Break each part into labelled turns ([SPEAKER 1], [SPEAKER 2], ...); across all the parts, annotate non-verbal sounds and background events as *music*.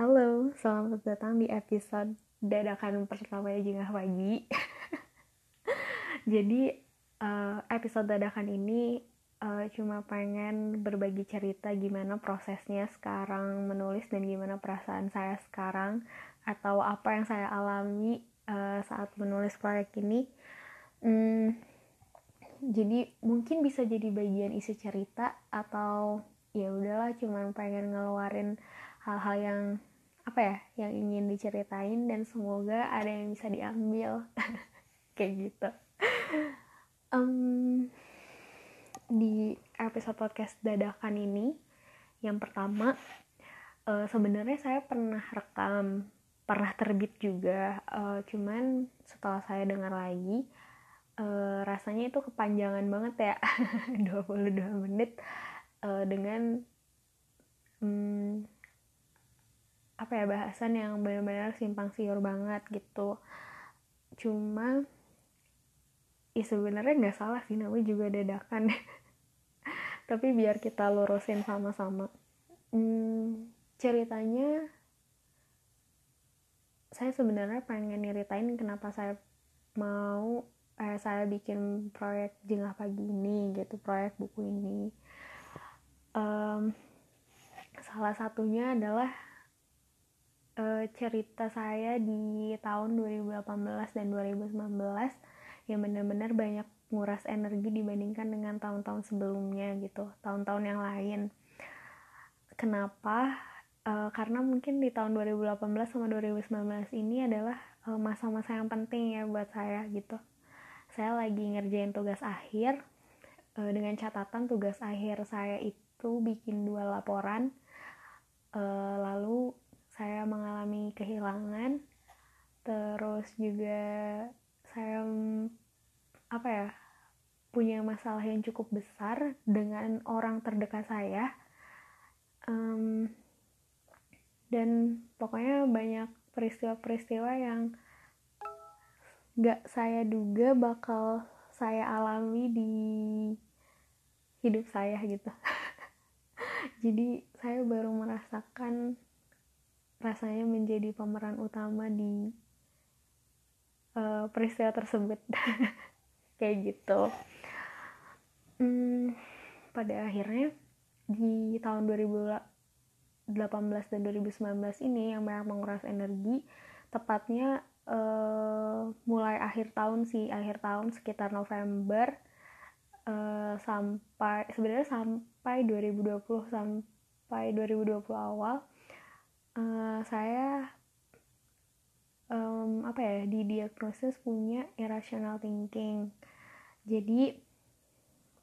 [SPEAKER 1] Halo, selamat datang di episode dadakan pertama Jengah Pagi. *laughs* Jadi uh, episode dadakan ini uh, cuma pengen berbagi cerita gimana prosesnya sekarang menulis dan gimana perasaan saya sekarang atau apa yang saya alami uh, saat menulis proyek ini. Hmm, jadi mungkin bisa jadi bagian isi cerita atau ya udahlah cuman pengen ngeluarin hal-hal yang apa ya yang ingin diceritain dan semoga ada yang bisa diambil. *laughs* Kayak gitu. Um, di episode podcast dadakan ini yang pertama uh, sebenarnya saya pernah rekam pernah terbit juga. Uh, cuman setelah saya dengar lagi uh, rasanya itu kepanjangan banget ya *laughs* 22 menit uh, dengan um, apa ya bahasan yang benar-benar simpang siur banget gitu. Cuma ya sebenarnya nggak salah sih namanya juga dadakan. *laughs* Tapi biar kita lurusin sama-sama. Hmm, ceritanya saya sebenarnya pengen nyeritain kenapa saya mau eh, saya bikin proyek jengah pagi ini gitu proyek buku ini. Um, salah satunya adalah uh, cerita saya di tahun 2018 dan 2019 yang benar-benar banyak nguras energi dibandingkan dengan tahun-tahun sebelumnya gitu, tahun-tahun yang lain. Kenapa? Uh, karena mungkin di tahun 2018 sama 2019 ini adalah eh, masa-masa uh, yang penting ya buat saya gitu. Saya lagi ngerjain tugas akhir uh, dengan catatan tugas akhir saya itu bikin dua laporan. Uh, lalu saya mengalami kehilangan. Terus juga saya apa ya punya masalah yang cukup besar dengan orang terdekat saya. Um, dan pokoknya banyak peristiwa-peristiwa yang gak saya duga bakal saya alami di hidup saya gitu. *laughs* Jadi saya baru merasakan rasanya menjadi pemeran utama di uh, peristiwa tersebut. *laughs* Kayak gitu. Hmm, pada akhirnya di tahun 2018 dan 2019 ini yang banyak menguras energi tepatnya uh, mulai akhir tahun sih akhir tahun sekitar November uh, sampai sebenarnya sampai 2020 sampai 2020 awal uh, saya um, apa ya di diagnosis punya irrational thinking. Jadi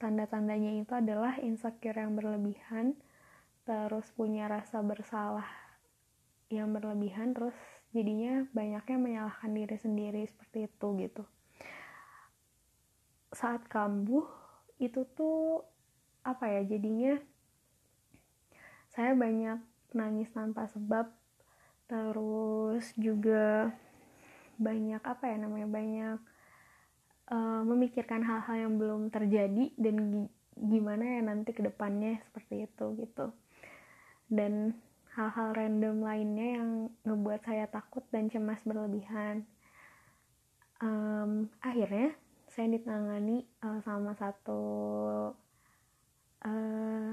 [SPEAKER 1] tanda-tandanya itu adalah insecure yang berlebihan terus punya rasa bersalah yang berlebihan terus jadinya banyaknya menyalahkan diri sendiri seperti itu gitu. Saat kambuh itu tuh apa ya jadinya saya banyak nangis tanpa sebab. Terus juga banyak apa ya namanya banyak uh, memikirkan hal-hal yang belum terjadi dan gimana ya nanti ke depannya seperti itu gitu. Dan hal-hal random lainnya yang ngebuat saya takut dan cemas berlebihan. Um, akhirnya saya ditangani uh, sama satu uh,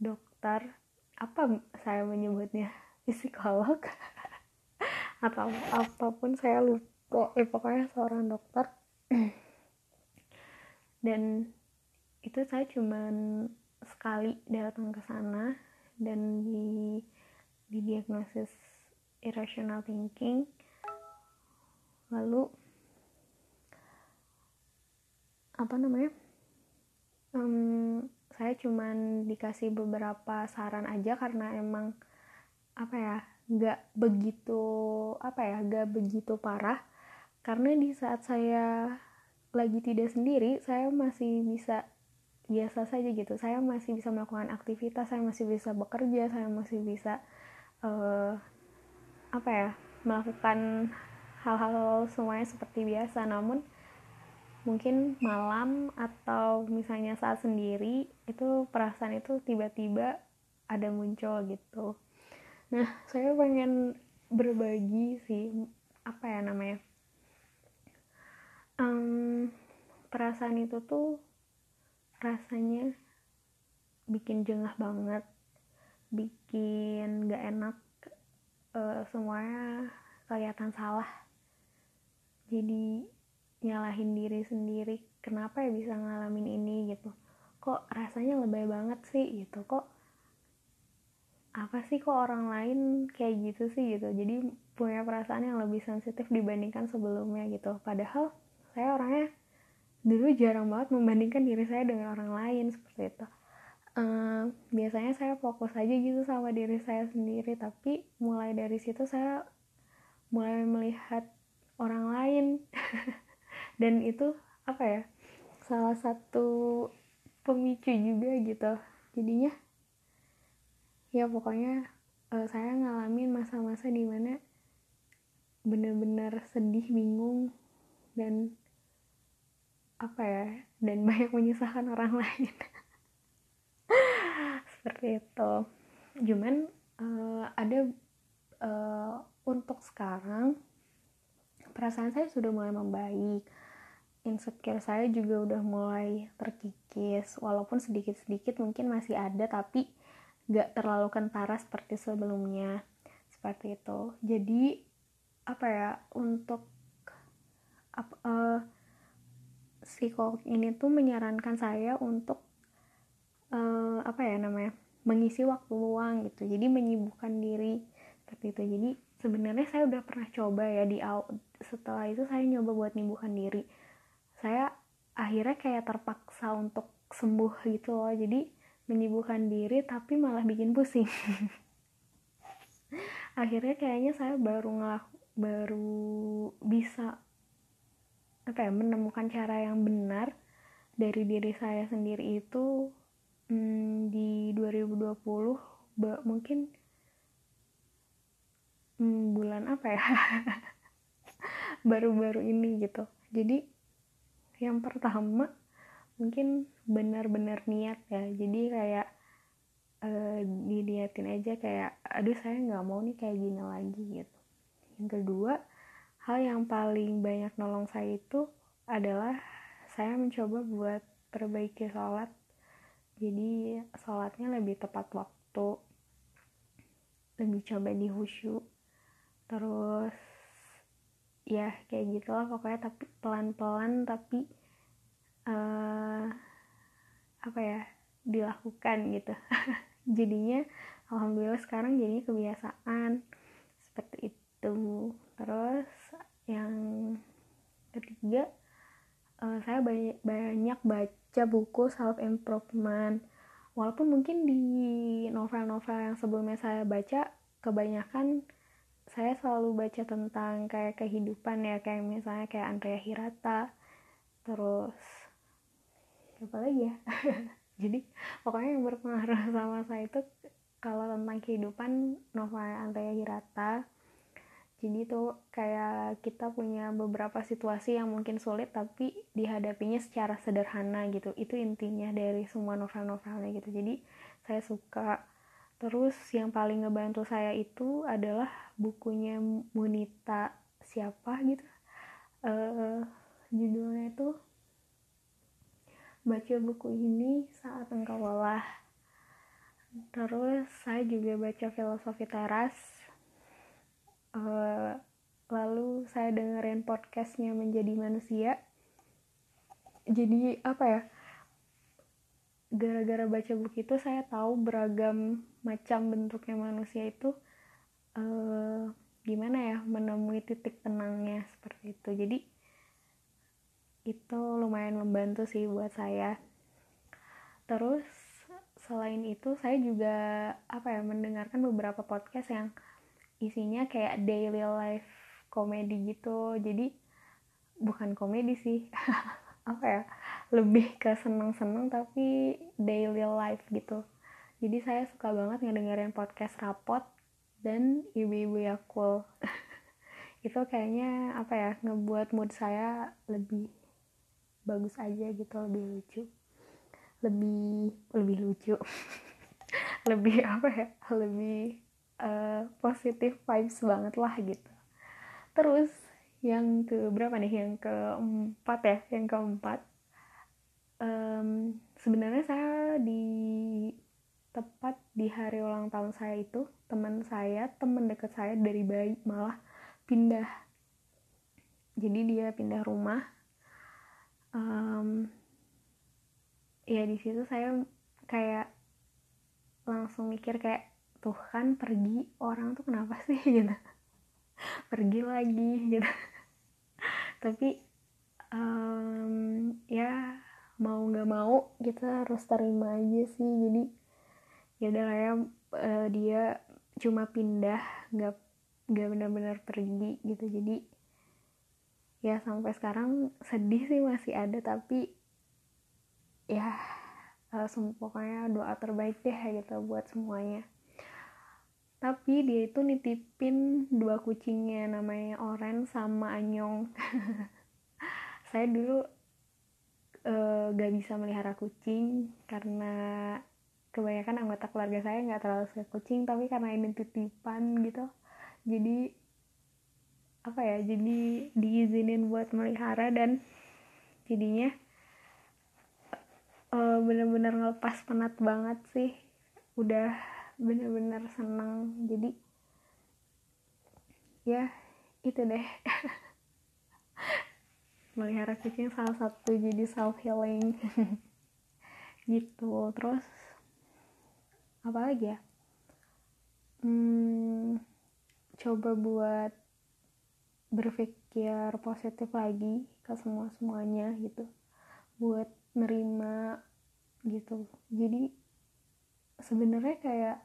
[SPEAKER 1] dokter apa saya menyebutnya? *laughs* Psikolog? *laughs* Atau apa pun saya lupa. Eh, pokoknya seorang dokter. *clears throat* Dan itu saya cuman sekali datang ke sana dan di di diagnosis irrational thinking. Lalu apa namanya? Um, saya cuman dikasih beberapa saran aja karena emang apa ya nggak begitu apa ya nggak begitu parah. Karena di saat saya lagi tidak sendiri saya masih bisa biasa saja gitu. Saya masih bisa melakukan aktivitas saya masih bisa bekerja saya masih bisa uh, apa ya melakukan hal-hal semuanya seperti biasa. Namun mungkin malam atau misalnya saat sendiri itu perasaan itu tiba-tiba ada muncul gitu. Nah saya pengen berbagi sih apa ya namanya um, perasaan itu tuh rasanya bikin jengah banget bikin gak enak uh, semuanya kelihatan salah. Jadi nyalahin diri sendiri kenapa ya bisa ngalamin ini gitu. Kok rasanya lebay banget sih gitu. Kok apa sih kok orang lain kayak gitu sih gitu. Jadi punya perasaan yang lebih sensitif dibandingkan sebelumnya gitu. Padahal saya orangnya dulu jarang banget membandingkan diri saya dengan orang lain seperti itu. Uh, biasanya saya fokus aja gitu sama diri saya sendiri tapi mulai dari situ saya mulai melihat orang lain *laughs* dan itu apa ya salah satu pemicu juga gitu. Jadinya ya pokoknya uh, saya ngalamin masa-masa di mana bener-bener sedih bingung dan apa ya dan *laughs* banyak menyusahkan orang lain. *laughs* Seperti itu. Cuman uh, ada uh, untuk sekarang perasaan saya sudah mulai membaik insecure saya juga udah mulai terkikis walaupun sedikit-sedikit mungkin masih ada tapi gak terlalu kentara seperti sebelumnya. Seperti itu. Jadi apa ya untuk apa, uh, psikolog ini tuh menyarankan saya untuk uh, apa ya namanya mengisi waktu luang gitu. Jadi menyibukkan diri seperti itu. Jadi sebenarnya saya udah pernah coba ya di setelah itu saya nyoba buat menyibukkan diri saya akhirnya kayak terpaksa untuk sembuh gitu loh. Jadi menyibukkan diri tapi malah bikin pusing. *laughs* Akhirnya kayaknya saya baru ngelak baru bisa apa ya menemukan cara yang benar dari diri saya sendiri itu hmm, di 2020 mungkin hmm, bulan apa ya? *laughs* Baru-baru ini gitu. Jadi yang pertama mungkin benar-benar niat ya. Jadi kayak uh, diniatin aja kayak aduh saya nggak mau nih kayak gini lagi gitu. Yang kedua hal yang paling banyak nolong saya itu adalah saya mencoba buat perbaiki sholat. Jadi sholatnya lebih tepat waktu lebih coba di khusyuk. Terus ya kayak gitulah pokoknya tapi pelan-pelan tapi uh, apa ya dilakukan gitu. *laughs* Jadinya alhamdulillah sekarang jadinya kebiasaan seperti itu. Terus yang ketiga uh, saya banyak banyak baca buku self improvement walaupun mungkin di novel-novel yang sebelumnya saya baca kebanyakan saya selalu baca tentang kayak kehidupan ya kayak misalnya kayak Andrea Hirata terus apa lagi ya? *laughs* Jadi pokoknya yang berpengaruh *laughs* sama saya itu kalau tentang kehidupan novel Andrea Hirata. Jadi itu kayak kita punya beberapa situasi yang mungkin sulit tapi dihadapinya secara sederhana gitu. Itu intinya dari semua novel-novelnya gitu. Jadi saya suka Terus yang paling ngebantu saya itu adalah bukunya Munita siapa gitu. Uh, judulnya itu baca buku ini saat engkau lelah. Terus saya juga baca filosofi teras. Uh, lalu saya dengerin podcastnya menjadi manusia. Jadi apa ya? Gara-gara baca buku itu saya tahu beragam macam bentuknya manusia itu uh, gimana ya menemui titik tenangnya seperti itu. Jadi itu lumayan membantu sih buat saya. Terus selain itu saya juga apa ya mendengarkan beberapa podcast yang isinya kayak daily life komedi gitu. Jadi bukan komedi sih *laughs* apa ya lebih ke seneng-seneng tapi daily life gitu. Jadi saya suka banget ngedengerin podcast rapot dan ibu-ibu ya cool *laughs* itu kayaknya apa ya ngebuat mood saya lebih bagus aja gitu lebih lucu. Lebih lebih lucu. *laughs* Lebih apa ya lebih uh, positif vibes banget lah gitu. Terus yang ke berapa nih? Yang keempat ya yang keempat um, sebenarnya saya di tepat di hari ulang tahun saya itu teman saya teman dekat saya dari bayi malah pindah. Jadi dia pindah rumah. Um, ya di situ saya kayak langsung mikir kayak tuh kan pergi orang tuh kenapa sih? *laughs* Gitu. Pergi lagi gitu. *laughs* Tapi um, ya mau nggak mau kita harus terima aja sih. Jadi ya udah lah ya uh, dia cuma pindah nggak nggak benar-benar pergi gitu. Jadi ya sampai sekarang sedih sih masih ada tapi ya uh, pokoknya doa terbaik deh gitu buat semuanya. Tapi dia itu nitipin dua kucingnya namanya Oren sama Anyong. *laughs* Saya dulu gak bisa melihara kucing karena kebanyakan anggota keluarga saya nggak terlalu suka kucing tapi karena ini titipan gitu. Jadi apa ya jadi diizinin buat melihara dan jadinya uh, bener-bener ngelepas penat banget sih. Udah bener-bener senang jadi ya itu deh *laughs* melihara kucing salah satu jadi self healing *laughs* gitu. Terus apa lagi ya? Hmm, coba buat berpikir positif lagi ke semua semuanya gitu. Buat nerima gitu. Jadi sebenarnya kayak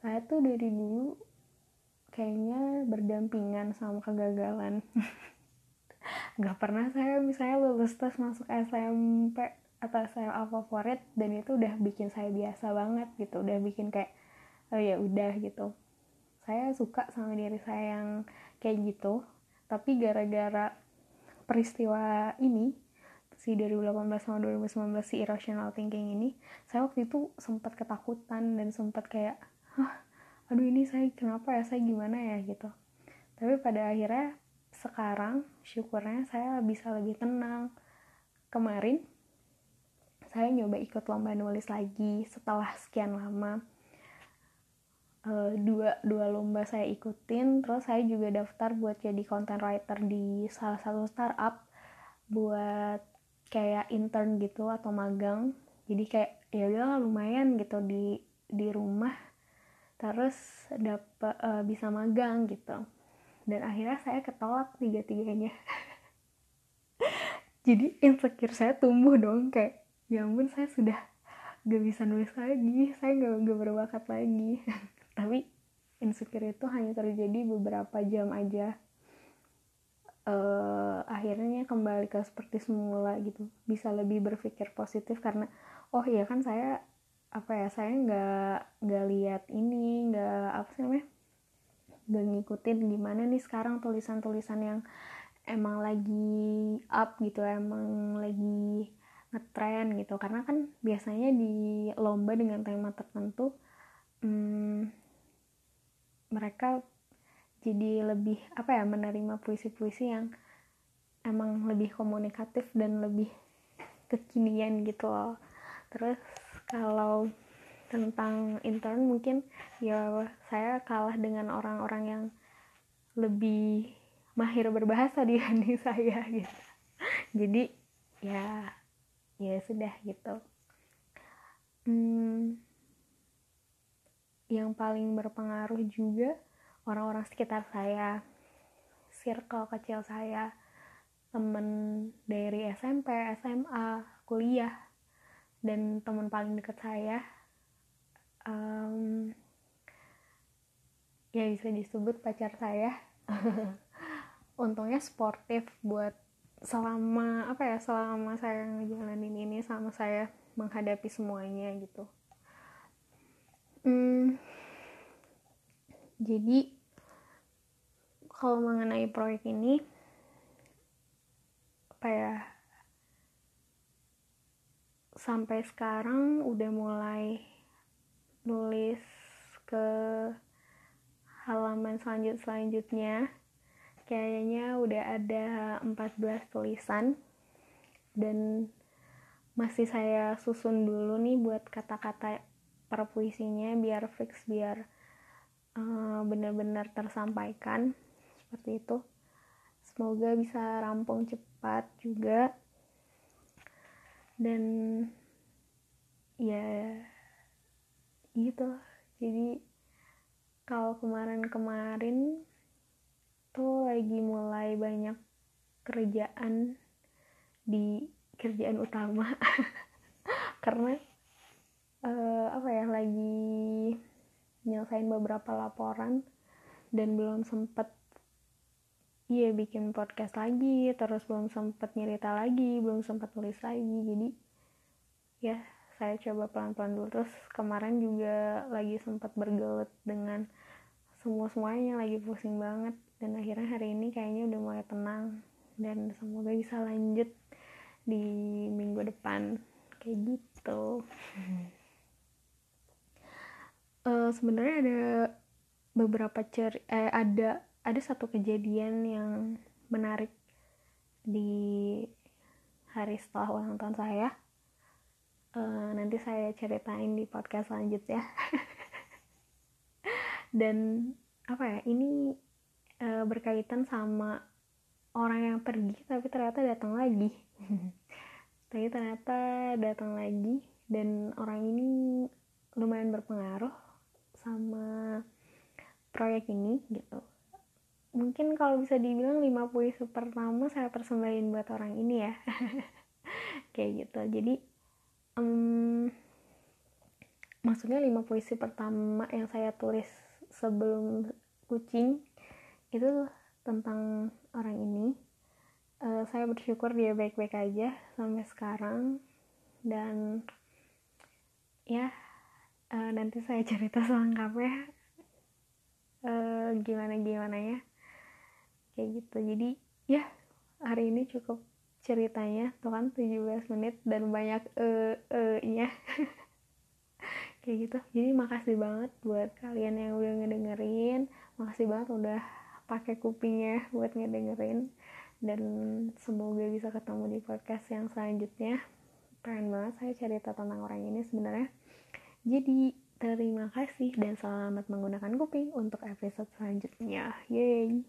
[SPEAKER 1] saya tuh dari dulu kayaknya berdampingan sama kegagalan *laughs* nggak pernah saya misalnya lulus tes masuk SMP atau SMA favorit dan itu udah bikin saya biasa banget gitu. Udah bikin kayak oh ya udah gitu. Saya suka sama diri saya yang kayak gitu. Tapi gara-gara peristiwa ini si 2018 sama 2019 si irrational thinking ini saya waktu itu sempat ketakutan dan sempat kayak Hah, aduh ini saya kenapa ya? Saya gimana ya? gitu. Tapi pada akhirnya sekarang syukurnya saya bisa lebih tenang. Kemarin saya nyoba ikut lomba nulis lagi setelah sekian lama. Uh, dua dua lomba saya ikutin terus saya juga daftar buat jadi content writer di salah satu startup buat kayak intern gitu atau magang. Jadi kayak ya udah lumayan gitu di di rumah. Terus dapat uh, bisa magang gitu dan akhirnya saya ketolak tiga tiganya *laughs* jadi insecure saya tumbuh dong kayak ya ampun saya sudah gak bisa nulis lagi saya gak, gak berbakat lagi. *laughs* Tapi insecure itu hanya terjadi beberapa jam aja. Uh, akhirnya kembali ke seperti semula gitu. Bisa lebih berpikir positif karena oh iya kan saya apa ya saya nggak nggak lihat ini nggak apa sih namanya nggak ngikutin gimana nih sekarang tulisan-tulisan yang emang lagi up gitu emang lagi ngetren gitu. Karena kan biasanya di lomba dengan tema tertentu hmm, mereka jadi lebih apa ya menerima puisi-puisi yang emang lebih komunikatif dan lebih kekinian gitu loh. Terus kalau tentang intern mungkin ya saya kalah dengan orang-orang yang lebih mahir berbahasa dibanding *laughs* saya gitu. Jadi ya ya sudah gitu. Hmm, yang paling berpengaruh juga orang-orang sekitar saya circle kecil saya temen dari SMP, SMA, kuliah dan teman paling dekat saya um, ya bisa disebut pacar saya. *laughs* Untungnya sportif buat selama apa ya selama saya ngejalanin ini sama saya menghadapi semuanya gitu. Hmm, jadi kalau mengenai proyek ini apa ya sampai sekarang udah mulai nulis ke halaman selanjut selanjutnya. Kayaknya udah ada 14 tulisan. Dan masih saya susun dulu nih buat kata-kata per puisinya biar fix biar uh, benar-benar tersampaikan. Seperti itu. Semoga bisa rampung cepat juga. Dan ya gitu jadi kalau kemarin-kemarin tuh lagi mulai banyak kerjaan di kerjaan utama. *laughs* Karena uh, apa ya lagi nyelesain beberapa laporan dan belum sempet iya bikin podcast lagi terus belum sempet nyerita lagi belum sempet nulis lagi. Jadi ya saya coba pelan-pelan dulu. Terus kemarin juga lagi sempat bergelut dengan semua semuanya lagi pusing banget. Dan akhirnya hari ini kayaknya udah mulai tenang. Dan semoga bisa lanjut di minggu depan. Kayak gitu. Uh, sebenarnya ada beberapa cer eh, ada ada satu kejadian yang menarik di hari setelah ulang tahun saya uh, nanti saya ceritain di podcast selanjutnya. *laughs* Dan apa ya ini uh, berkaitan sama orang yang pergi tapi ternyata datang lagi. *laughs* Tapi ternyata datang lagi dan orang ini lumayan berpengaruh sama proyek ini gitu. Mungkin kalau bisa dibilang lima puisi pertama saya persembahin buat orang ini ya. *laughs* Kayak gitu. Jadi um, maksudnya lima puisi pertama yang saya tulis sebelum kucing itu tentang orang ini. Uh, saya bersyukur dia baik-baik aja sampai sekarang. Dan ya uh, nanti saya cerita selengkapnya uh, gimana gimana ya. Kayak gitu. Jadi ya hari ini cukup ceritanya tuh kan 17 menit dan banyak eh uh, nya *laughs* kayak gitu. Jadi makasih banget buat kalian yang udah ngedengerin. Makasih banget udah pakai kupingnya buat ngedengerin. Dan semoga bisa ketemu di podcast yang selanjutnya. Keren banget saya cerita tentang orang ini sebenarnya. Jadi terima kasih dan selamat menggunakan kuping untuk episode selanjutnya. Yeay